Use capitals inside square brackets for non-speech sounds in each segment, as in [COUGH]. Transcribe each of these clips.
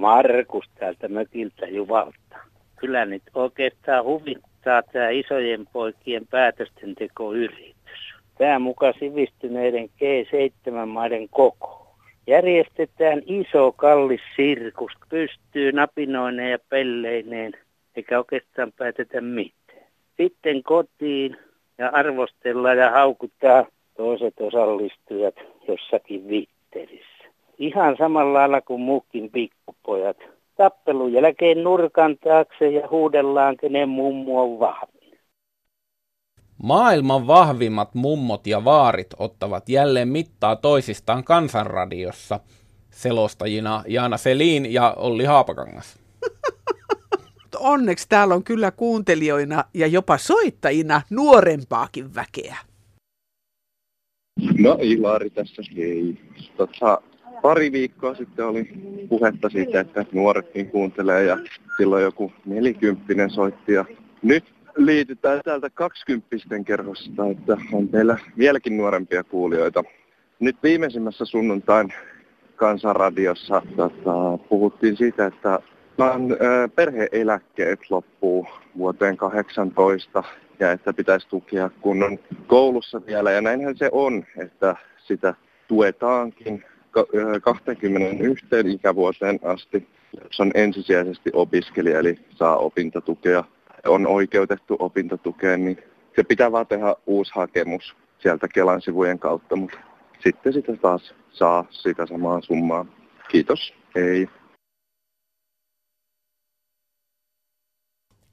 Markus täältä mökiltä Juvalta. Kyllä nyt oikeastaan huvittaa tämä isojen poikien päätösten tekoyritys. Tämä mukaan sivistyneiden G7-maiden koko. Järjestetään iso kallis sirkus, pystyy napinoineen ja pelleineen, eikä oikeastaan päätetä mitään. Sitten kotiin ja arvostellaan ja haukuttaa toiset osallistujat jossakin vitterissä. Ihan samalla lailla kuin muukin pikkupojat. Tappelun jälkeen nurkan taakse ja huudellaan, kenen mummu on vahvin. Maailman vahvimmat mummot ja vaarit ottavat jälleen mittaa toisistaan kansanradiossa. Selostajina Jaana Selin ja Olli Haapakangas. [LAUGHS] Onneksi täällä on kyllä kuuntelijoina ja jopa soittajina nuorempaakin väkeä. No Ilari tässä, hei. Tota, pari viikkoa sitten oli puhetta siitä, että nuoretkin kuuntelee ja silloin joku nelikymppinen soitti ja nyt liitytään täältä kaksikymppisten kerhosta, että on teillä vieläkin nuorempia kuulijoita. Nyt viimeisimmässä sunnuntain kansanradiossa tota, puhuttiin siitä, että perheeläkkeet loppuu vuoteen 18 ja että pitäisi tukea kunnon koulussa vielä. Ja näinhän se on, että sitä tuetaankin 21 ikävuoteen asti, jos on ensisijaisesti opiskelija, eli saa opintotukea, on oikeutettu opintotukeen, niin se pitää vaan tehdä uusi hakemus sieltä Kelan sivujen kautta, mutta sitten sitä taas saa sitä samaa summaa. Kiitos. Hei.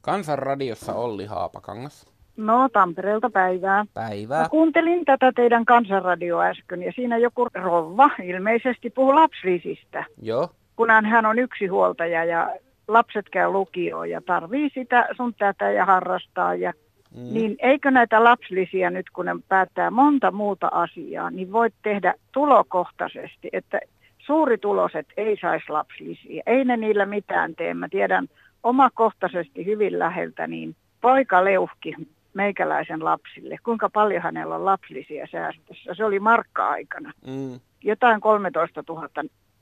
Kansanradiossa Olli Haapakangas. No Tampereelta päivää. Päivää. Mä kuuntelin tätä teidän kansanradio äsken ja siinä joku rouva ilmeisesti puhuu lapslisistä. Joo. Kunhan hän on yksi huoltaja ja lapset käy lukioon ja tarvii sitä sun tätä ja harrastaa. Ja, mm. Niin eikö näitä lapslisiä nyt, kun ne päättää monta muuta asiaa, niin voit tehdä tulokohtaisesti, että suurituloset ei saisi lapslisiä. Ei ne niillä mitään tee. Mä tiedän omakohtaisesti hyvin läheltä, niin poika leuhki meikäläisen lapsille, kuinka paljon hänellä on lapsillisia säästössä. Se oli markka-aikana. Mm. Jotain 13 000,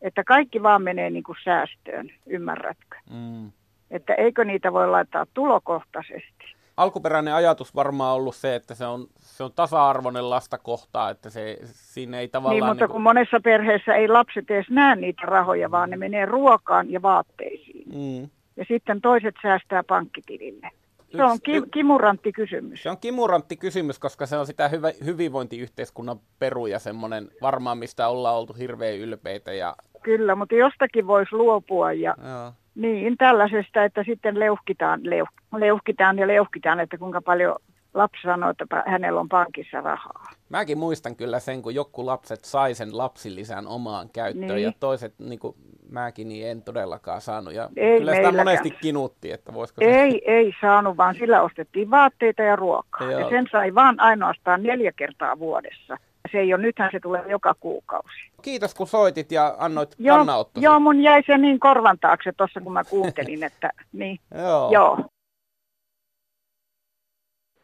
että kaikki vaan menee niin kuin säästöön, ymmärrätkö? Mm. Että eikö niitä voi laittaa tulokohtaisesti? Alkuperäinen ajatus varmaan ollut se, että se on, se on tasa-arvoinen lasta kohtaa, että se, siinä ei tavallaan... Niin, mutta niin kuin... kun monessa perheessä ei lapset edes näe niitä rahoja, vaan ne menee ruokaan ja vaatteisiin. Mm. Ja sitten toiset säästää pankkitilille. Se on ki- kimurantti kysymys. Se on kimurantti kysymys, koska se on sitä hyvä, hyvinvointiyhteiskunnan peru ja semmoinen varmaan, mistä ollaan oltu hirveän ylpeitä. Ja... Kyllä, mutta jostakin voisi luopua ja Joo. niin tällaisesta, että sitten leuhkitaan, leuh- leuhkitaan ja leuhkitaan, että kuinka paljon lapsi sanoo, että hänellä on pankissa rahaa. Mäkin muistan kyllä sen, kun joku lapset sai sen lapsilisän omaan käyttöön niin. ja toiset, niin kuin mäkin, niin en todellakaan saanut. Ja ei kyllä sitä monesti kinutti, että voisiko se... Ei, ei saanut, vaan sillä ostettiin vaatteita ja ruokaa. Joo. Ja sen sai vaan ainoastaan neljä kertaa vuodessa. Se ei ole, nythän se tulee joka kuukausi. Kiitos kun soitit ja annoit joo, kannanottosi. Joo, mun jäi se niin korvan taakse tuossa kun mä kuuntelin, [LAUGHS] että niin. joo. joo.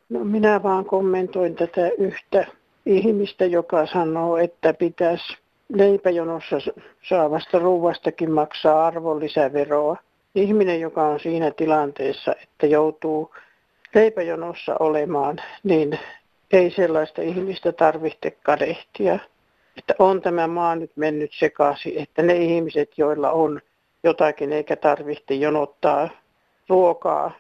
No minä vaan kommentoin tätä yhtä ihmistä, joka sanoo, että pitäisi leipäjonossa saavasta ruuastakin maksaa arvonlisäveroa. Ihminen, joka on siinä tilanteessa, että joutuu leipäjonossa olemaan, niin ei sellaista ihmistä tarvitse kadehtia. Että on tämä maa nyt mennyt sekaisin, että ne ihmiset, joilla on jotakin eikä tarvitse jonottaa ruokaa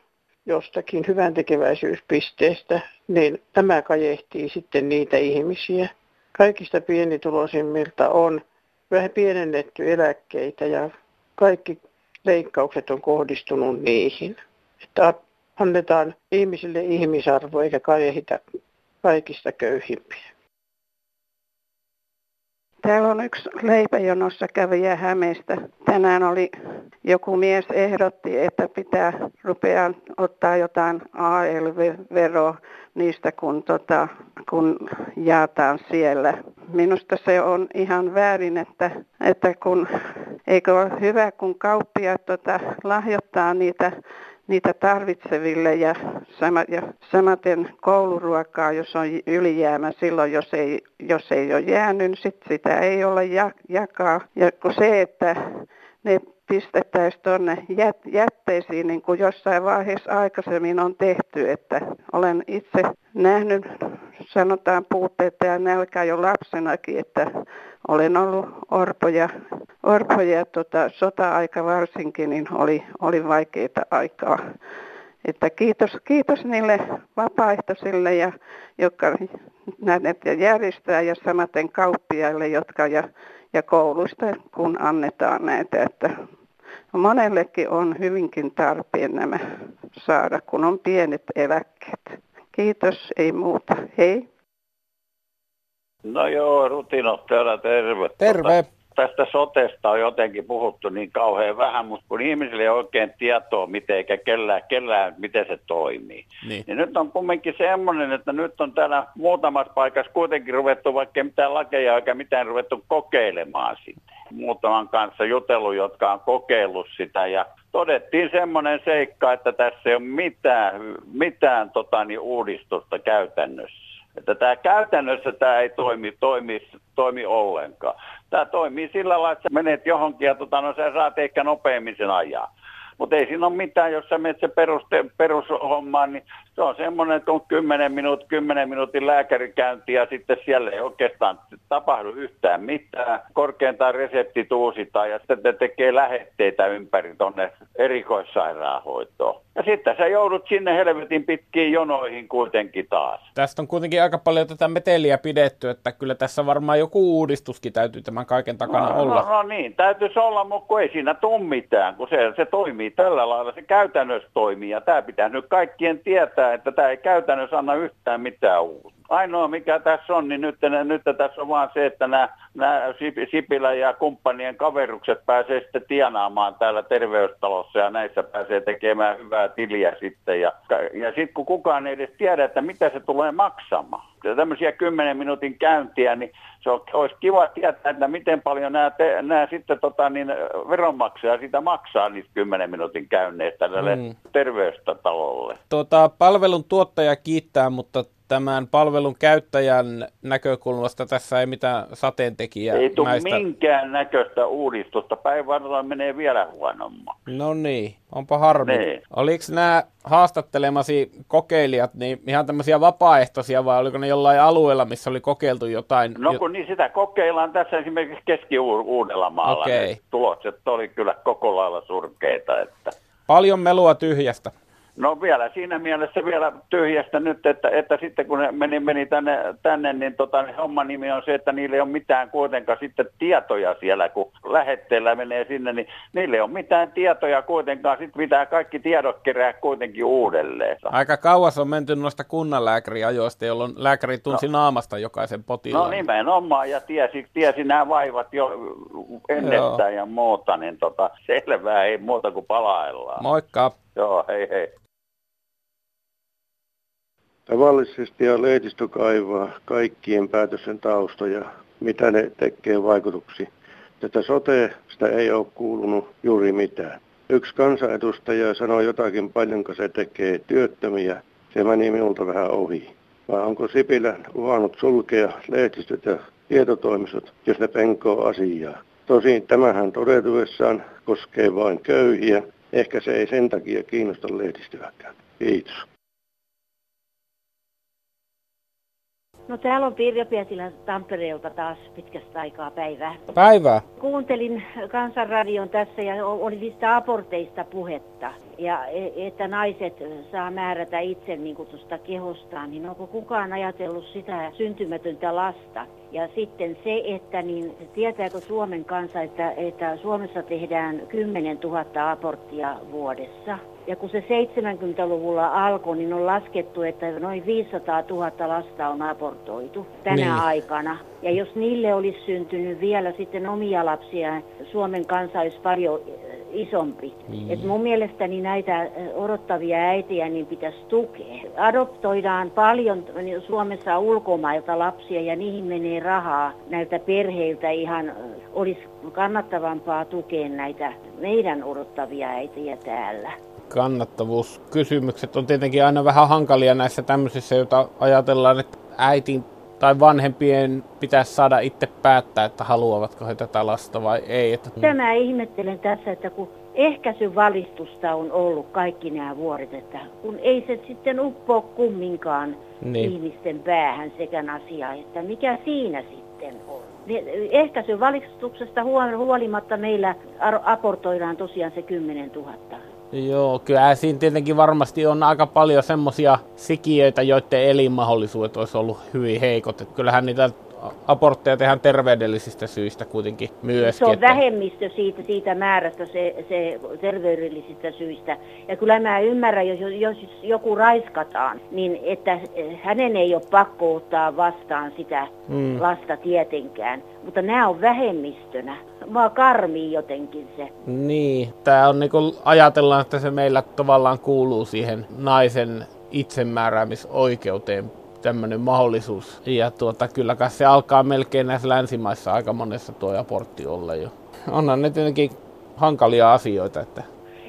jostakin hyvän tekeväisyyspisteestä, niin tämä kajehtii sitten niitä ihmisiä. Kaikista pienituloisimmilta on vähän pienennetty eläkkeitä ja kaikki leikkaukset on kohdistunut niihin. Että annetaan ihmisille ihmisarvo eikä kajehita kaikista köyhimpiä. Täällä on yksi leipäjonossa kävijä Hämeestä. Tänään oli joku mies ehdotti, että pitää rupea ottaa jotain ALV-veroa niistä, kun, tota, kun jaetaan siellä. Minusta se on ihan väärin, että, että kun, eikö ole hyvä, kun kauppia tota, lahjoittaa niitä niitä tarvitseville ja, sama, ja samaten kouluruokaa, jos on ylijäämä silloin, jos ei, jos ei ole jäänyt, niin sit sitä ei ole ja, jakaa. Ja kun se, että ne pistettäisiin tuonne jät, jätteisiin, niin kuin jossain vaiheessa aikaisemmin on tehty. Että olen itse nähnyt, sanotaan puutteita ja nälkää jo lapsenakin, että olen ollut orpoja, orpoja tota, sota-aika varsinkin, niin oli, oli vaikeita aikaa. Että kiitos, kiitos niille vapaaehtoisille, ja, jotka näitä järjestää ja samaten kauppiaille, jotka ja, ja koulusta, kun annetaan näitä. Että monellekin on hyvinkin tarpeen nämä saada, kun on pienet eläkkeet. Kiitos, ei muuta. Hei. No joo, Rutino täällä terve. Terve. Tota, tästä sotesta on jotenkin puhuttu niin kauhean vähän, mutta kun ihmisille ei oikein tietoa, miten, eikä kellään, kellään miten se toimii. Niin. niin nyt on kumminkin semmoinen, että nyt on täällä muutamassa paikassa kuitenkin ruvettu, vaikka mitään lakeja eikä mitään ruvettu kokeilemaan sitä. Muutaman kanssa jutellut, jotka on kokeillut sitä ja todettiin semmoinen seikka, että tässä ei ole mitään, mitään tota, niin, uudistusta käytännössä. Että tämä käytännössä tämä ei toimi, toimi, toimi ollenkaan. Tämä toimii sillä lailla, että menet johonkin ja tota, no, sä saat ehkä nopeammin sen ajaa. Mutta ei siinä ole mitään, jos sä menet se peruste, perushommaan, niin se on semmoinen, että on 10, minuut, 10 minuutin lääkärikäynti ja sitten siellä ei oikeastaan tapahdu yhtään mitään. Korkeintaan reseptit uusitaan ja sitten te tekee lähetteitä ympäri tuonne erikoissairaanhoitoon. Ja sitten sä joudut sinne helvetin pitkiin jonoihin kuitenkin taas. Tästä on kuitenkin aika paljon tätä meteliä pidetty, että kyllä tässä varmaan joku uudistuskin täytyy tämän kaiken takana no, olla. No, no niin, täytyisi olla, mutta ei siinä tule mitään, kun se, se toimii tällä lailla, se käytännössä toimii. Ja tämä pitää nyt kaikkien tietää, että tämä ei käytännössä anna yhtään mitään uutta. Ainoa mikä tässä on, niin nyt, nyt tässä on vaan se, että nämä, nämä Sipilä ja kumppanien kaverukset pääsee sitten tienaamaan täällä terveystalossa ja näissä pääsee tekemään hyvää tiliä sitten. Ja, ja sitten kun kukaan ei edes tiedä, että mitä se tulee maksamaan. Ja tämmöisiä 10 minuutin käyntiä, niin se olisi kiva tietää, että miten paljon nämä, te, nämä sitten tota, niin, veronmaksaja sitä maksaa niistä 10 minuutin käynneistä tälle mm. terveystalolle. Tuota, palvelun tuottaja kiittää, mutta tämän palvelun käyttäjän näkökulmasta tässä ei mitään sateentekijää. Ei tule näistä... minkään näköistä uudistusta. Päinvastoin menee vielä huonommin. No niin, onpa harmi. Niin. Oliko nämä haastattelemasi kokeilijat niin ihan tämmöisiä vapaaehtoisia vai oliko ne jollain alueella, missä oli kokeiltu jotain? No kun niin sitä kokeillaan tässä esimerkiksi Keski-Uudellamaalla. Okay. Tulokset oli kyllä koko lailla surkeita. Että... Paljon melua tyhjästä. No vielä siinä mielessä vielä tyhjästä nyt, että, että sitten kun ne meni, meni tänne, tänne niin, tota, niin homman nimi on se, että niille ei ole mitään kuitenkaan sitten tietoja siellä, kun lähetteellä menee sinne, niin niille ei ole mitään tietoja kuitenkaan, sitten pitää kaikki tiedot kerää kuitenkin uudelleen. Aika kauas on menty noista kunnanlääkäriajoista, jolloin lääkäri tunsi no. naamasta jokaisen potilaan. No nimenomaan, ja tiesi, tiesi nämä vaivat jo ennestään ja muuta, niin tota, selvää ei muuta kuin palaillaan. Moikka! Joo, hei hei. Tavallisesti ja lehdistö kaivaa kaikkien päätösten taustoja, mitä ne tekee vaikutuksi. Tätä sote, sitä ei ole kuulunut juuri mitään. Yksi kansanedustaja sanoi jotakin, paljonko se tekee työttömiä. Se meni minulta vähän ohi. Vai onko Sipilä uhannut sulkea lehdistöt ja tietotoimistot, jos ne penkoo asiaa? Tosin tämähän todetuessaan koskee vain köyhiä. Ehkä se ei sen takia kiinnosta lehdistöäkään. Kiitos. No täällä on Pirjo Pietilä Tampereelta taas pitkästä aikaa päivää. Päivää. Kuuntelin Kansanradion tässä ja oli niistä aborteista puhetta. Ja e, että naiset saa määrätä itse niin tuosta kehostaan, niin onko kukaan ajatellut sitä syntymätöntä lasta? Ja sitten se, että niin, tietääkö Suomen kansa, että, että Suomessa tehdään 10 000 aborttia vuodessa? Ja kun se 70-luvulla alkoi, niin on laskettu, että noin 500 000 lasta on abortoitu tänä niin. aikana. Ja jos niille olisi syntynyt vielä sitten omia lapsia, Suomen kansa olisi paljon isompi. Mm. Et mun mielestäni näitä odottavia äitiä niin pitäisi tukea. Adoptoidaan paljon niin Suomessa ulkomailta lapsia ja niihin menee rahaa näiltä perheiltä ihan olisi kannattavampaa tukea näitä meidän odottavia äitiä täällä kannattavuuskysymykset on tietenkin aina vähän hankalia näissä tämmöisissä, joita ajatellaan, että äitin tai vanhempien pitäisi saada itse päättää, että haluavatko he tätä lasta vai ei. Että... Tämä ihmettelen tässä, että kun ehkäisyvalistusta on ollut kaikki nämä vuodet, että kun ei se sitten uppoa kumminkaan niin. ihmisten päähän sekä asia, että mikä siinä sitten on. Ehkäisyvalistuksesta huolimatta meillä aportoidaan tosiaan se 10 000 Joo, kyllä siinä tietenkin varmasti on aika paljon semmoisia sikiöitä, joiden elinmahdollisuudet olisi ollut hyvin heikot. Että kyllähän niitä abortteja tehdään terveydellisistä syistä kuitenkin myöskin. Se on että... vähemmistö siitä, siitä määrästä se, se terveydellisistä syistä. Ja kyllä mä ymmärrän, jos, jos joku raiskataan, niin että hänen ei ole pakko ottaa vastaan sitä mm. lasta tietenkään. Mutta nämä on vähemmistönä. Mua karmii jotenkin se. Niin, tämä on niin kuin ajatellaan, että se meillä tavallaan kuuluu siihen naisen itsemääräämisoikeuteen tämmöinen mahdollisuus. Ja tuota, kyllä se alkaa melkein näissä länsimaissa aika monessa tuo abortti olla jo. Onhan ne tietenkin hankalia asioita, että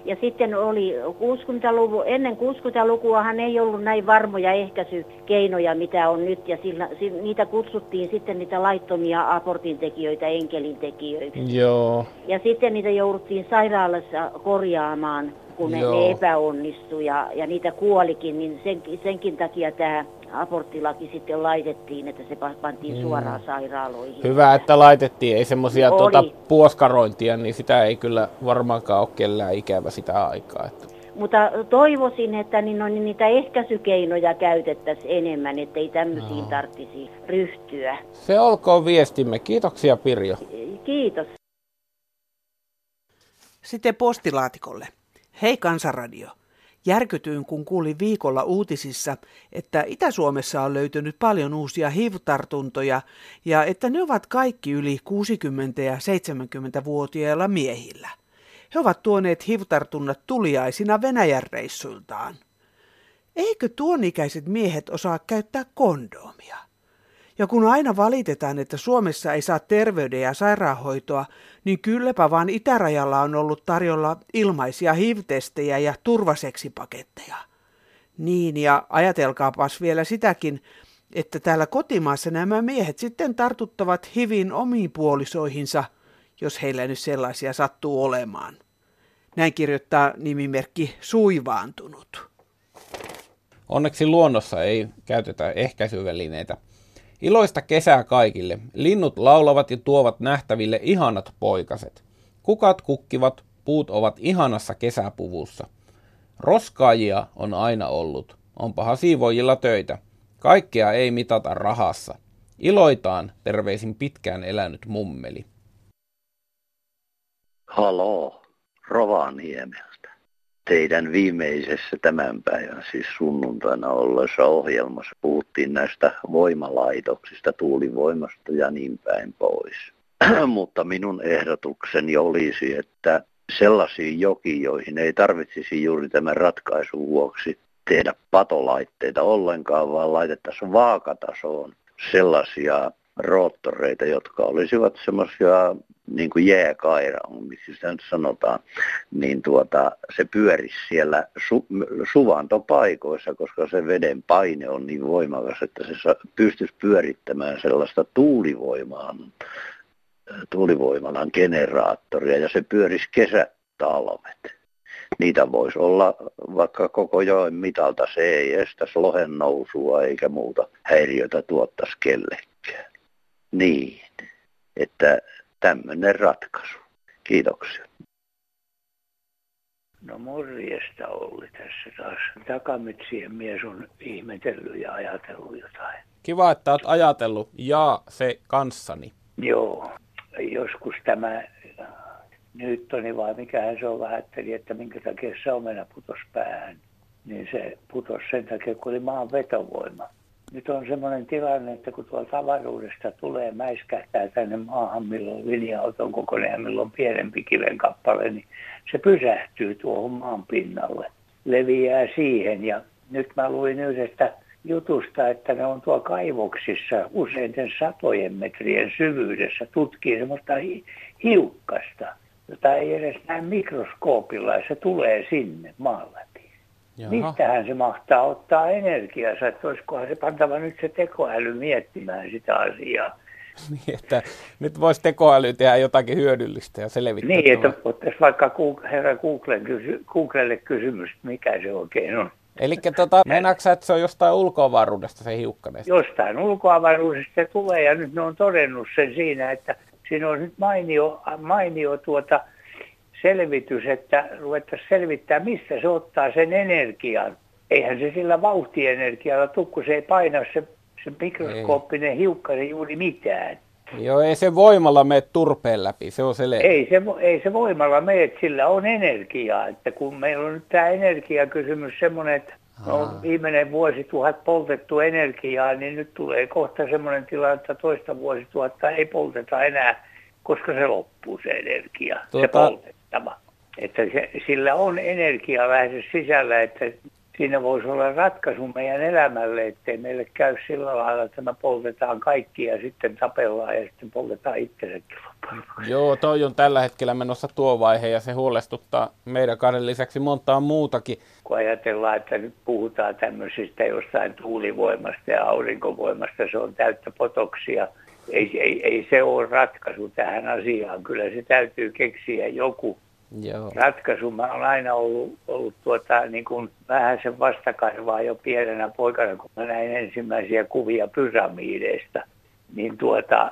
ja sitten oli 60-luvu, ennen 60-lukuahan ei ollut näin varmoja ehkäisykeinoja, mitä on nyt. Ja sillä, niitä kutsuttiin sitten niitä laittomia abortintekijöitä enkelintekijöiksi. Joo. Ja sitten niitä jouduttiin sairaalassa korjaamaan, kun ne, ne epäonnistui ja, ja niitä kuolikin. Niin sen, senkin takia tämä aborttilaki sitten laitettiin, että se pantiin mm. suoraan sairaaloihin. Hyvä, että laitettiin. Ei semmoisia tuota, puoskarointia, niin sitä ei kyllä varmaankaan ole kellään ikävä sitä aikaa. Että. Mutta toivoisin, että niin on, niitä ehkäisykeinoja käytettäisiin enemmän, ettei tämmöisiin no. tarvitsisi ryhtyä. Se olkoon viestimme. Kiitoksia Pirjo. Kiitos. Sitten postilaatikolle. Hei Kansanradio. Järkytyin, kun kuulin viikolla uutisissa, että Itä-Suomessa on löytynyt paljon uusia HIV-tartuntoja ja että ne ovat kaikki yli 60- ja 70-vuotiailla miehillä. He ovat tuoneet HIV-tartunnat tuliaisina Venäjän reissuiltaan. Eikö tuon ikäiset miehet osaa käyttää kondomia? Ja kun aina valitetaan, että Suomessa ei saa terveyden ja sairaanhoitoa, niin kylläpä vaan itärajalla on ollut tarjolla ilmaisia HIV-testejä ja turvaseksipaketteja. Niin, ja ajatelkaapas vielä sitäkin, että täällä kotimaassa nämä miehet sitten tartuttavat HIVin omiin puolisoihinsa, jos heillä nyt sellaisia sattuu olemaan. Näin kirjoittaa nimimerkki Suivaantunut. Onneksi luonnossa ei käytetä ehkäisyvälineitä – Iloista kesää kaikille. Linnut laulavat ja tuovat nähtäville ihanat poikaset. Kukat kukkivat, puut ovat ihanassa kesäpuvussa. Roskaajia on aina ollut. Onpaha siivoojilla töitä. Kaikkea ei mitata rahassa. Iloitaan, terveisin pitkään elänyt mummeli. Haloo, Rovaniemellä teidän viimeisessä tämän päivän, siis sunnuntaina olleessa ohjelmassa, puhuttiin näistä voimalaitoksista, tuulivoimasta ja niin päin pois. [CLEARS THROAT] Mutta minun ehdotukseni olisi, että sellaisiin jokiin, joihin ei tarvitsisi juuri tämän ratkaisun vuoksi tehdä patolaitteita ollenkaan, vaan laitettaisiin vaakatasoon sellaisia roottoreita, jotka olisivat semmoisia niin kuin jääkaira on, miksi sitä nyt sanotaan, niin tuota, se pyörisi siellä su, suvantopaikoissa, koska se veden paine on niin voimakas, että se pystyisi pyörittämään sellaista tuulivoimaa, tuulivoimalan generaattoria ja se pyörisi kesätalvet. Niitä voisi olla vaikka koko joen mitalta, se ei estäisi lohen nousua eikä muuta häiriötä tuottaisi kellekään. Niin, että tämmöinen ratkaisu. Kiitoksia. No morjesta Olli tässä taas. Takametsien mies on ihmetellyt ja ajatellut jotain. Kiva, että olet ajatellut. Ja se kanssani. Joo. Joskus tämä Newtoni vai mikähän se on vähätteli, että minkä takia se omena putos päähän. Niin se putos sen takia, kun oli maan vetovoima nyt on semmoinen tilanne, että kun tuolta avaruudesta tulee, mäiskähtää tänne maahan, milloin linja-auton kokoinen ja milloin pienempi kiven kappale, niin se pysähtyy tuohon maan pinnalle, leviää siihen. Ja nyt mä luin yhdestä jutusta, että ne on tuo kaivoksissa useiden satojen metrien syvyydessä tutkii semmoista hi- hiukkasta, jota ei edes näe mikroskoopilla ja se tulee sinne maan läpi. Jaha. Mistähän se mahtaa ottaa energiansa, että olisikohan se pantava nyt se tekoäly miettimään sitä asiaa. [LAUGHS] niin, että nyt voisi tekoäly tehdä jotakin hyödyllistä ja selvittää. Niin, että ottaisi vaikka herra Googlen kysy, Googlelle kysymys, mikä se oikein on. Eli tota, meinaatko että se on jostain ulkoavaruudesta se hiukkanen? Jostain ulkoavaruudesta se tulee ja nyt ne on todennut sen siinä, että siinä on nyt mainio, mainio tuota selvitys, että ruvettaisiin selvittää, mistä se ottaa sen energian. Eihän se sillä vauhtienergialla tule, kun se ei paina se, se mikroskooppinen hiukkanen juuri mitään. Joo, ei se voimalla mene turpeen läpi, se on se Ei se, ei se voimalla mene, sillä on energiaa. Että kun meillä on nyt tämä energiakysymys semmoinen, että on viimeinen vuosituhat poltettu energiaa, niin nyt tulee kohta semmoinen tilanne, että toista vuosituhatta ei polteta enää, koska se loppuu se energia, tuota... se poltettava. Että se, sillä on energialähde sisällä, että siinä voisi olla ratkaisu meidän elämälle, ettei meille käy sillä lailla, että me poltetaan kaikki ja sitten tapellaan ja sitten poltetaan itsensäkin Joo, toi on tällä hetkellä menossa tuo vaihe ja se huolestuttaa meidän kahden lisäksi montaa muutakin. Kun ajatellaan, että nyt puhutaan tämmöisistä jostain tuulivoimasta ja aurinkovoimasta, se on täyttä potoksia. Ei, ei, ei se ole ratkaisu tähän asiaan. Kyllä se täytyy keksiä joku Joo. ratkaisu. Mä olen aina ollut, ollut tuota, niin kuin vähän sen vastakaivaa jo pienenä poikana, kun mä näin ensimmäisiä kuvia pyramiideista. Niin tuota,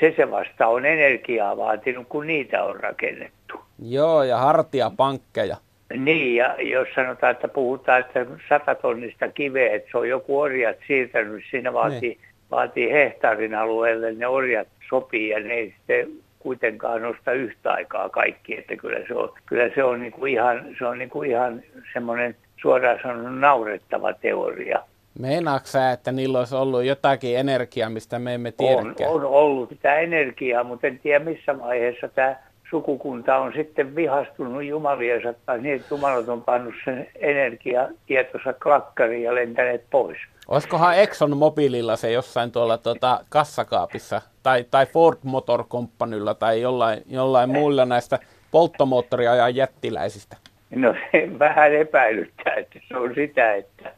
se se vasta on energiaa vaatinut, kun niitä on rakennettu. Joo, ja hartiapankkeja. Niin, ja jos sanotaan, että puhutaan, että sata tonnista kiveä, että se on joku orjat siirtänyt, siinä vaatii, niin. Vaatii hehtaarin alueelle, ne orjat sopii ja ne ei sitten kuitenkaan nosta yhtä aikaa kaikki, että kyllä se on, kyllä se on, niin kuin ihan, se on niin kuin ihan semmoinen suoraan sanonut naurettava teoria. Meinaatko sä, että niillä olisi ollut jotakin energiaa, mistä me emme tiedäkään? On, on ollut sitä energiaa, mutta en tiedä missä vaiheessa tämä sukukunta on sitten vihastunut jumaliensa tai niin, että jumalat on pannut sen energiatietonsa klakkariin ja lentäneet pois. Olisikohan Exxon Mobililla se jossain tuolla tuota kassakaapissa tai, tai Ford Motor Companylla tai jollain, jollain muilla näistä polttomoottoriajan jättiläisistä? No [LAUGHS] se vähän epäilyttää, että se on sitä, että,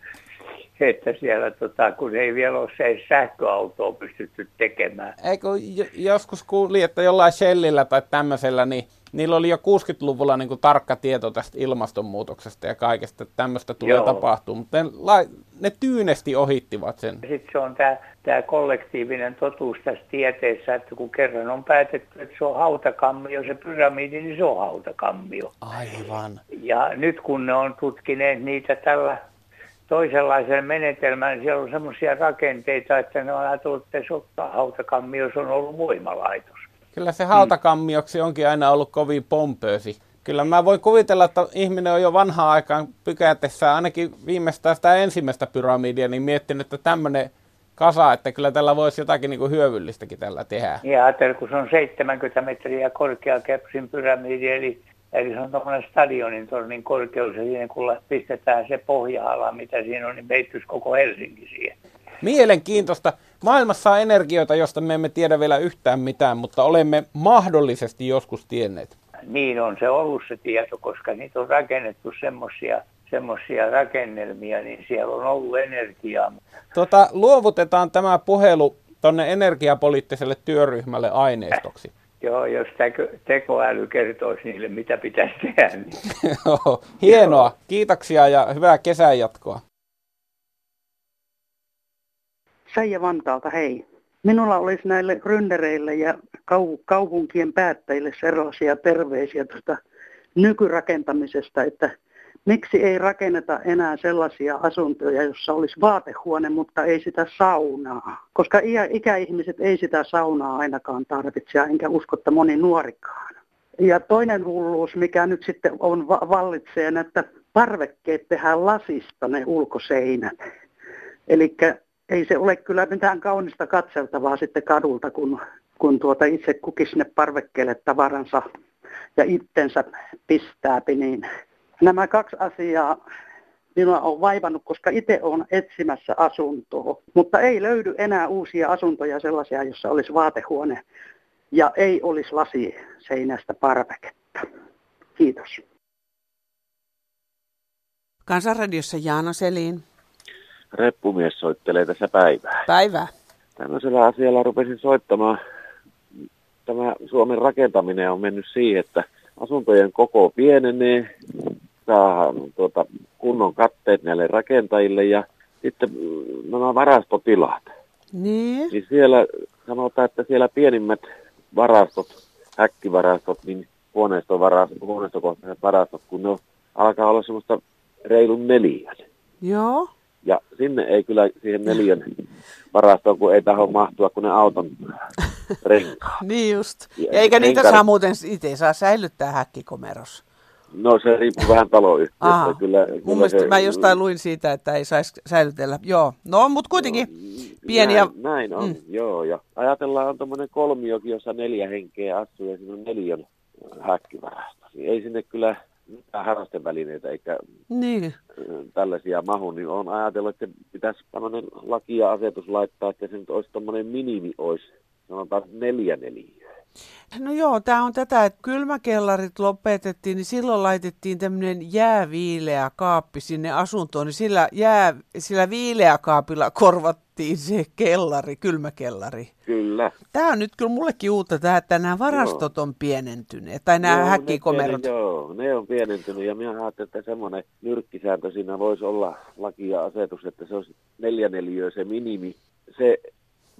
että siellä tota, kun ei vielä ole se sähköautoa pystytty tekemään. Eikö joskus kuuli, että jollain Shellillä tai tämmöisellä, niin niillä oli jo 60-luvulla niin kuin tarkka tieto tästä ilmastonmuutoksesta ja kaikesta, että tämmöistä tulee Joo. tapahtua, mutta ne, ne tyynesti ohittivat sen. Sitten se on tämä, tämä kollektiivinen totuus tässä tieteessä, että kun kerran on päätetty, että se on hautakammio, se pyramidi, niin se on hautakammio. Aivan. Ja nyt kun ne on tutkineet niitä tällä toisenlaisen menetelmän, niin siellä on semmoisia rakenteita, että ne on ajatellut, että se hautakammio, se on ollut voimalaitos. Kyllä se hautakammioksi onkin aina ollut kovin pompöösi. Kyllä mä voin kuvitella, että ihminen on jo vanhaan aikaan pykätessä ainakin viimeistään sitä ensimmäistä pyramidia, niin miettinyt, että tämmöinen kasa, että kyllä tällä voisi jotakin niin kuin hyödyllistäkin tällä tehdä. Ja ajattelin, kun se on 70 metriä korkea Kepsin pyramidi, eli, eli se on tuommoinen stadionin tornin korkeus, ja siinä kun pistetään se pohja-ala, mitä siinä on, niin peittyisi koko Helsinki siihen. Mielenkiintoista. Maailmassa on energioita, joista me emme tiedä vielä yhtään mitään, mutta olemme mahdollisesti joskus tienneet. Niin on se ollut se tieto, koska niitä on rakennettu semmoisia semmoisia rakennelmia, niin siellä on ollut energiaa. Tota, luovutetaan tämä puhelu tuonne energiapoliittiselle työryhmälle aineistoksi. Joo, jos teko, tekoäly kertoisi niille, mitä pitäisi tehdä. Niin. [LAUGHS] Hienoa. Kiitoksia ja hyvää kesän jatkoa. Seija Vantaalta, hei. Minulla olisi näille ryndereille ja kau- kaupunkien päättäjille sellaisia terveisiä tuosta nykyrakentamisesta, että miksi ei rakenneta enää sellaisia asuntoja, jossa olisi vaatehuone, mutta ei sitä saunaa. Koska ikäihmiset ei sitä saunaa ainakaan tarvitse, enkä usko, että moni nuorikaan. Ja toinen hulluus, mikä nyt sitten on vallitsee, että parvekkeet tehdään lasista ne ulkoseinät. Eli ei se ole kyllä mitään kaunista katseltavaa sitten kadulta, kun, kun tuota itse kukin sinne parvekkeelle tavaransa ja itsensä pistääpi, niin nämä kaksi asiaa minua on vaivannut, koska itse olen etsimässä asuntoa, mutta ei löydy enää uusia asuntoja sellaisia, jossa olisi vaatehuone ja ei olisi lasi seinästä parveketta. Kiitos. Kansanradiossa Jaana Selin. Reppumies soittelee tässä päivää. Päivää. Tämmöisellä asialla rupesin soittamaan. Tämä Suomen rakentaminen on mennyt siihen, että asuntojen koko pienenee, saa tuota, kunnon katteet näille rakentajille ja sitten mm, nämä varastotilat. Niin. Niin siellä sanotaan, että siellä pienimmät varastot, häkkivarastot, niin huoneistovarastot, huoneistokohtaiset varastot, kun ne alkaa olla semmoista reilun neljän. Joo. Ja sinne ei kyllä siihen neljän varastoon, kun ei taho mahtua, kun ne auton renkaa. [LAUGHS] niin just. Ja eikä niitä saa muuten, itse saa säilyttää häkkikomerossa. No se riippuu vähän taloyhtiöstä. Kyllä, Mun kyllä mielestä se, mä jostain luin siitä, että ei saisi säilytellä. Joo, no mutta kuitenkin pieni ja... näin, näin on, mm. joo. Ja ajatellaan, on tuommoinen kolmiokin, jossa neljä henkeä asuu ja siinä on neljän häkkivarasto. Niin ei sinne kyllä mitään harrastevälineitä eikä niin. tällaisia mahu, niin on ajatellut, että pitäisi tämmöinen laki ja asetus laittaa, että se nyt olisi tuommoinen minimi, olisi sanotaan neljä neliöä. No joo, tämä on tätä, että kylmäkellarit lopetettiin, niin silloin laitettiin tämmöinen jääviileä kaappi sinne asuntoon, niin sillä, jää, sillä viileä kaapilla korvattiin se kellari, kylmäkellari. Kyllä. Tämä on nyt kyllä mullekin uutta, tämä, että nämä varastot joo. on pienentyneet, tai nämä joo, häkkikomerot. Ne, joo, ne on pienentynyt, ja minä ajattelin, että semmoinen nyrkkisääntö siinä voisi olla laki ja asetus, että se olisi neljä neliöä se minimi. Se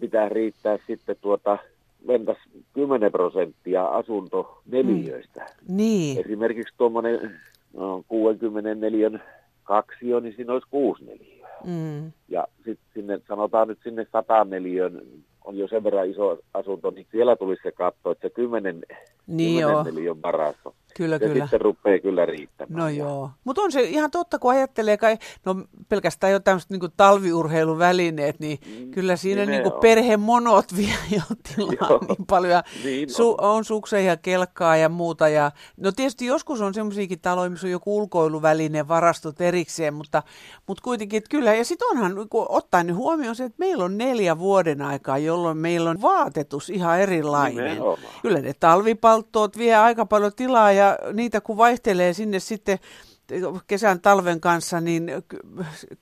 pitää riittää sitten tuota lentäisi 10 prosenttia asuntoneliöistä. Mm. Niin. Esimerkiksi tuommoinen no, 64 kaksio, niin siinä olisi kuusi neliöä. Mm. Ja sitten sinne, sanotaan nyt sinne 100 neliön, on jo sen verran iso asunto, niin siellä tulisi se katto, että se 10, niin 10 neliön varasto. Kyllä, ja kyllä. sitten rupeaa kyllä riittämään. No joo. Mutta on se ihan totta, kun ajattelee, kai, no pelkästään jo tämmöiset niin talviurheiluvälineet, niin mm, kyllä siinä niin kuin perhemonot vie [LAUGHS] jo tilaa joo. niin paljon. Ja niin su- on. on sukseja, kelkkaa ja muuta. Ja, no tietysti joskus on semmoisiakin taloja, missä on joku ulkoiluväline, varastot erikseen, mutta, mutta kuitenkin, että kyllä. Ja sitten onhan, kun ottaa niin huomioon se, että meillä on neljä vuoden aikaa, jolloin meillä on vaatetus ihan erilainen. Nimenomaan. Kyllä ne talvipalttoot vie aika paljon tilaa ja niitä kun vaihtelee sinne sitten kesän talven kanssa, niin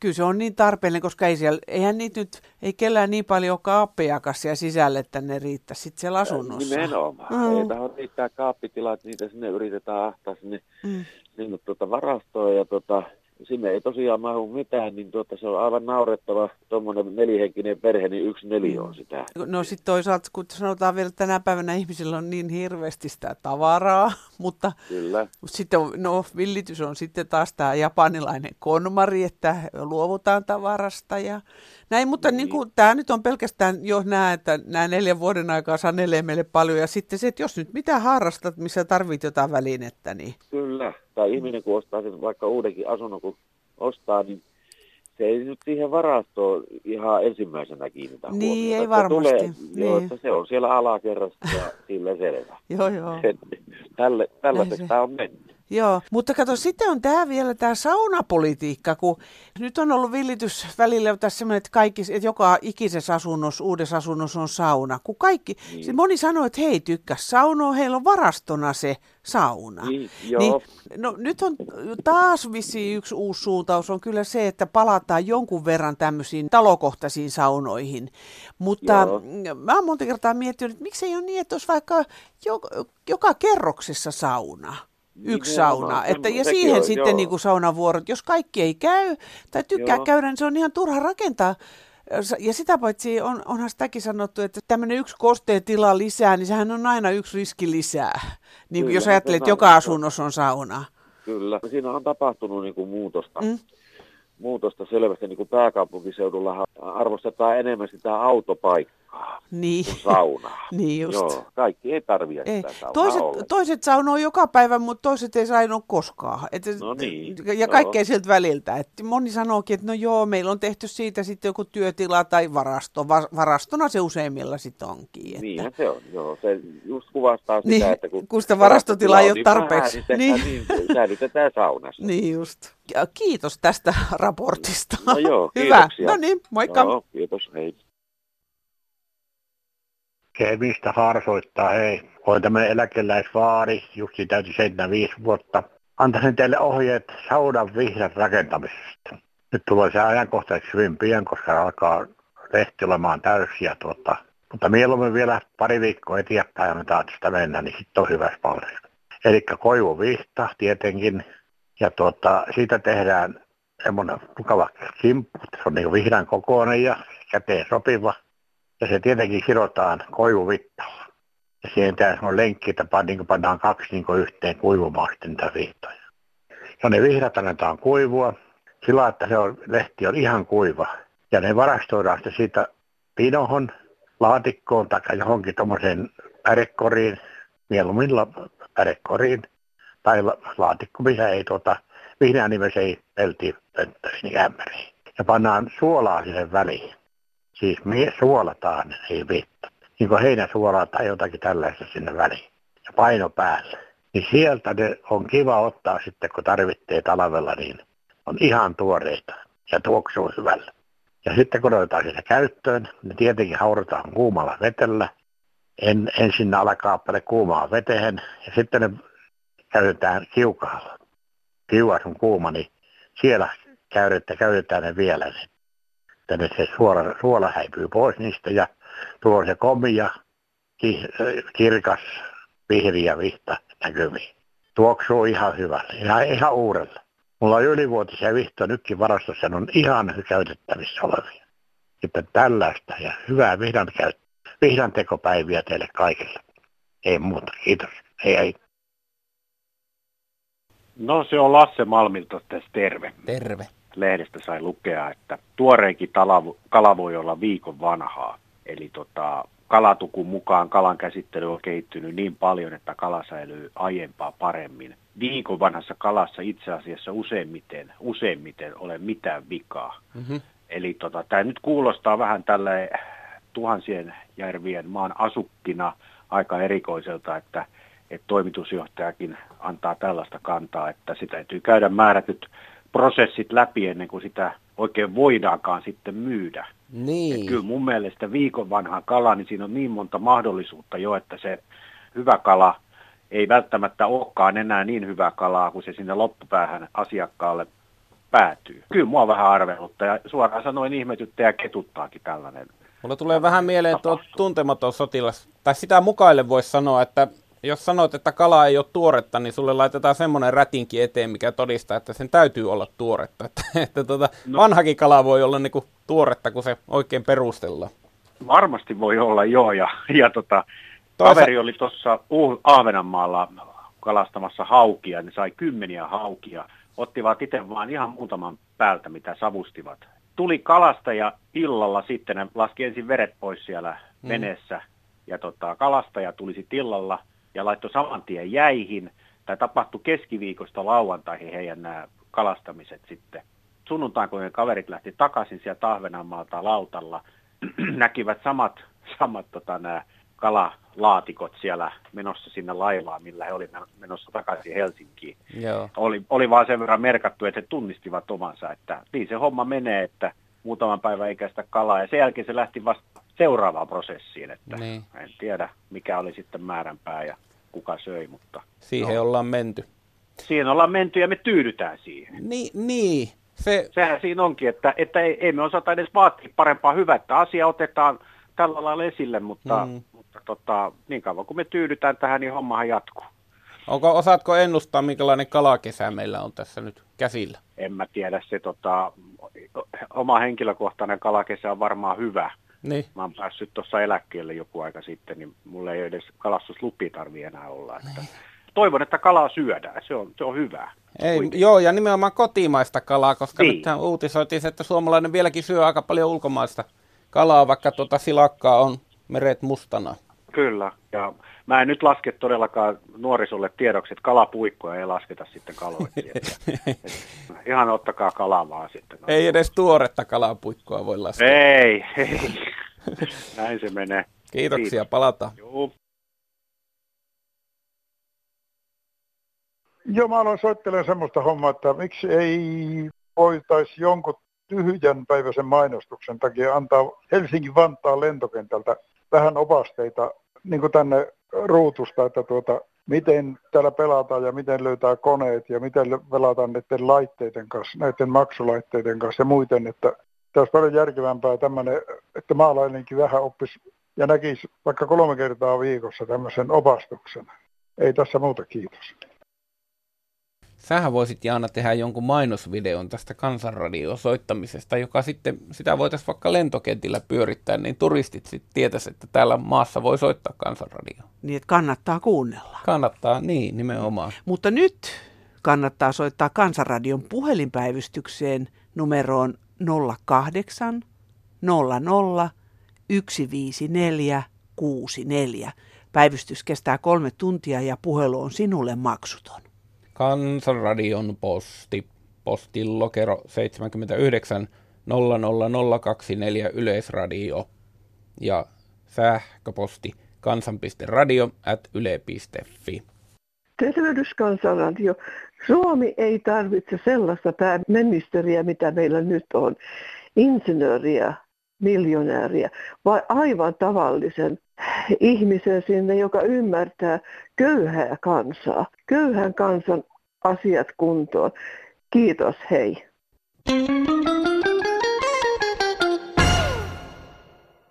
kyllä se on niin tarpeellinen, koska ei siellä, eihän niitä nyt, ei kellään niin paljon kaappejakaan siellä sisälle, että ne riittää sitten siellä asunnossa. Nimenomaan. Mm. Ei taho riittää kaappitilat, niitä sinne yritetään ahtaa sinne, mm. sinne tuota varastoon ja tuota, sinne ei tosiaan mahu mitään, niin tuota, se on aivan naurettava tuommoinen nelihenkinen perhe, niin yksi neli on sitä. No sitten toisaalta, kun sanotaan vielä, että tänä päivänä ihmisillä on niin hirveästi sitä tavaraa, [LAUGHS] mutta Kyllä. sitten on, no, villitys on sitten taas tämä japanilainen konmari, että luovutaan tavarasta ja näin, mutta niin. Niin kuin, tämä nyt on pelkästään jo nämä, että nämä neljän vuoden aikaa sanelee meille paljon ja sitten se, että jos nyt mitä harrastat, missä tarvit jotain välinettä, niin... Kyllä, tai ihminen kun ostaa sen vaikka uudenkin asunnon, kun ostaa, niin se ei nyt siihen varastoon ihan ensimmäisenä kiinnitä Niin, huomiota. ei varmasti. Tulee, niin. joo, että se on siellä alakerrassa ja [LAUGHS] sillä selvä. joo, joo. [LAUGHS] Tälle, tällaiseksi se- tämä on mennyt. Joo, mutta kato, sitten on tämä vielä tämä saunapolitiikka, kun nyt on ollut villitys välillä tässä semmoinen, että, kaikki, että joka ikisessä asunnossa, uudessa asunnossa on sauna. Kun kaikki, niin. moni sanoo, että hei tykkäs saunoa, heillä on varastona se sauna. Niin, joo. Niin, no nyt on taas vissiin yksi uusi suuntaus on kyllä se, että palataan jonkun verran tämmöisiin talokohtaisiin saunoihin. Mutta Joo. mä oon monta kertaa miettinyt, että miksei ole niin, että olisi vaikka joka, joka kerroksessa sauna. Yksi Nimenomaan, sauna. Että, ja Niin, siihen on, sitten joo. niin kuin saunavuorot. Jos kaikki ei käy tai tykkää Joo. käydä, niin se on ihan turha rakentaa. Ja sitä paitsi on, onhan sitäkin sanottu, että tämmöinen yksi kosteen tila lisää, niin sehän on aina yksi riski lisää. Niin Kyllä, jos ajattelee, se että joka asunnossa on sauna. Kyllä. Siinä on tapahtunut niin kuin muutosta. Mm. Muutosta selvästi niin kuin pääkaupunkiseudulla arvostetaan enemmän sitä autopaikkaa Niin. kuin saunaa. [LAUGHS] Niin just. Joo, kaikki ei tarvitse Ei. sitä saunaa Toiset, ollenkaan. toiset saunoo joka päivä, mutta toiset ei sainut koskaan. Et, No niin, Ja joo. kaikkea sieltä väliltä. Et moni sanookin, että no joo, meillä on tehty siitä sitten joku työtila tai varasto. Va- varastona se useimmilla sitten onkin. Että. Niinhän se on, joo. Se just kuvastaa sitä, Niin, että kun, kun sitä varastotilaa ei ole niin tarpeeksi. Vähän, niin, Niin. niin. niin säilytetään saunassa. Niin just. Kiitos tästä [LAUGHS] raportista. No joo, [LAUGHS] Hyvä. kiitoksia. No niin, moikka. Joo, kiitos, hei. Kemistä harsoittaa, hei. Olen tämmöinen eläkeläisvaari, just täytin 75 vuotta. antaisin teille ohjeet saunan vihdan rakentamisesta. Nyt tulee se ajankohtaiseksi hyvin pian, koska alkaa lehti olemaan täysiä. Tuota, mutta mieluummin vielä pari viikkoa eteenpäin annetaan sitä mennä, niin sitten on hyvä paljon. Eli koivuvihta tietenkin. Ja tuota, siitä tehdään semmoinen mukava kimppu, se on niin vihdan kokoinen ja käteen sopiva. Ja se tietenkin kirotaan koivuvittalla. Ja siihen tämä on lenkki, että niin pannaan kaksi niin yhteen kuivumaan sitten niitä vihtoja. Ja ne vihdat annetaan kuivua sillä, että se on, lehti on ihan kuiva. Ja ne varastoidaan sitten siitä pinohon, laatikkoon tai johonkin tuommoiseen pärekoriin, mieluummin pärekoriin tai laatikko, missä ei tuota, vihreän nimessä ei pelti pönttöihin niin ämmäriin. Ja pannaan suolaa sinne väliin. Siis me suolataan, ei vittu. Niin kuin heinäsuolaa tai jotakin tällaista sinne väliin. Ja paino päällä. Niin sieltä ne on kiva ottaa sitten, kun tarvitsee talvella, niin on ihan tuoreita ja tuoksuu hyvällä. Ja sitten kun otetaan sitä käyttöön, ne tietenkin haudataan kuumalla vetellä. En, ensin alkaa kuumaa veteen ja sitten ne käytetään kiukaalla. Kiuas on kuuma, niin siellä käytetään, käytetään ne vielä. Tänne se suola, suola häipyy pois niistä ja tuo se komia, ki, kirkas, vihriä vihta näkyviin. Tuoksuu ihan hyvälle, ihan, ihan uudelle. Mulla on ylivuotisia vihtoja nytkin varastossa, ne on ihan käytettävissä olevia. Että tällaista ja hyvää vihdan, käy, vihdan tekopäiviä teille kaikille. Ei muuta, kiitos. Hei hei. No se on Lasse Malmilta tässä terve. Terve. Lehdestä sai lukea, että tuoreinkin kala voi olla viikon vanhaa. Eli tota, kalatukun mukaan kalan käsittely on kehittynyt niin paljon, että kala säilyy aiempaa paremmin. Viikon vanhassa kalassa itse asiassa useimmiten, useimmiten ole mitään vikaa. Mm-hmm. Eli tota, tämä nyt kuulostaa vähän tälle tuhansien järvien maan asukkina aika erikoiselta, että, että toimitusjohtajakin antaa tällaista kantaa, että sitä täytyy käydä määrätyt prosessit läpi ennen kuin sitä oikein voidaankaan sitten myydä. Niin. Et kyllä mun mielestä viikon vanha kala, niin siinä on niin monta mahdollisuutta jo, että se hyvä kala ei välttämättä olekaan enää niin hyvä kalaa, kun se sinne loppupäähän asiakkaalle päätyy. Kyllä mua vähän arvelutta ja suoraan sanoen ihmetyttä ja ketuttaakin tällainen. Mulla tulee vähän mieleen tuo tuntematon sotilas, tai sitä mukaille voisi sanoa, että jos sanot, että kala ei ole tuoretta, niin sulle laitetaan semmoinen rätinki eteen, mikä todistaa, että sen täytyy olla tuoretta. [LAUGHS] Että, että tuota, no. vanhakin kala voi olla niinku tuoretta, kun se oikein perustellaan. Varmasti voi olla, joo. Ja, ja tota, Toisa... kaveri oli tuossa Ahvenanmaalla kalastamassa haukia, ne sai kymmeniä haukia. Ottivat itse vaan ihan muutaman päältä, mitä savustivat. Tuli kalastaja illalla sitten, ne laski ensin veret pois siellä mm. veneessä. Ja tota, kalastaja tuli sitten illalla – ja laittoi saman tien jäihin. Tämä tapahtui keskiviikosta lauantaihin heidän nämä kalastamiset sitten. Sunnuntain, kun kaverit lähti takaisin sieltä Tahvenanmaalta lautalla, [CLEARS THROAT] näkivät samat, samat tota, nämä kalalaatikot siellä menossa sinne laivaan, millä he olivat menossa takaisin Helsinkiin. Joo. Oli, oli vaan sen verran merkattu, että he tunnistivat omansa, että niin se homma menee, että muutaman päivän ikäistä kalaa, ja sen jälkeen se lähti vasta seuraavaan prosessiin, että niin. en tiedä mikä oli sitten määränpää ja kuka söi, mutta... Siihen no. ollaan menty. Siihen ollaan menty ja me tyydytään siihen. Niin, niin. Se... Sehän siinä onkin, että, että ei, ei me osata edes vaatia parempaa hyvää, että asia otetaan tällä lailla esille, mutta, mm. mutta tota, niin kauan kun me tyydytään tähän, niin hommahan jatkuu. Onko, osaatko ennustaa, minkälainen kalakesä meillä on tässä nyt käsillä? En mä tiedä, se tota, oma henkilökohtainen kalakesä on varmaan hyvä. Niin. Mä oon päässyt tuossa eläkkeelle joku aika sitten, niin mulla ei edes kalastuslupia tarvi enää olla. Että niin. Toivon, että kalaa syödään, se on, se on hyvä. Ei, joo, ja nimenomaan kotimaista kalaa, koska niin. nyt uutisoitiin, että suomalainen vieläkin syö aika paljon ulkomaista kalaa, vaikka tuota silakkaa on meret mustana. Kyllä, ja mä en nyt laske todellakaan nuorisolle tiedoksi, että kalapuikkoja ei lasketa sitten kaloja. [LAUGHS] ihan ottakaa kalaa vaan sitten. Ei edes tuoretta kalapuikkoa voi laskea. Ei, ei. [LAUGHS] Näin se menee. Kiitoksia, Kiitos. palataan. Joo. Joo, mä aloin soittelemaan semmoista hommaa, että miksi ei voitaisi jonkun tyhjän päiväisen mainostuksen takia antaa Helsingin-Vantaan lentokentältä vähän opasteita niin kuin tänne ruutusta, että tuota, miten täällä pelataan ja miten löytää koneet ja miten pelataan näiden laitteiden kanssa, näiden maksulaitteiden kanssa ja muuten, että tämä olisi paljon järkevämpää tämmöinen, että maalainenkin vähän oppisi ja näkisi vaikka kolme kertaa viikossa tämmöisen opastuksen. Ei tässä muuta, kiitos. Sähän voisit Jaana tehdä jonkun mainosvideon tästä kansanradiosoittamisesta, joka sitten, sitä voitaisiin vaikka lentokentillä pyörittää, niin turistit sitten tietäisivät, että täällä maassa voi soittaa kansanradio. Niin, että kannattaa kuunnella. Kannattaa, niin, nimenomaan. Mutta nyt kannattaa soittaa kansanradion puhelinpäivystykseen numeroon 08 00 154 64. Päivystys kestää kolme tuntia ja puhelu on sinulle maksuton. Kansanradion posti, postilokero 79 00024 Yleisradio ja sähköposti kansan.radio at yle.fi. Tervehdys kansanradio. Suomi ei tarvitse sellaista pääministeriä, mitä meillä nyt on. Insinööriä, miljonääriä, vai aivan tavallisen ihmisen sinne, joka ymmärtää köyhää kansaa, köyhän kansan asiat kuntoon. Kiitos, hei. Thank you.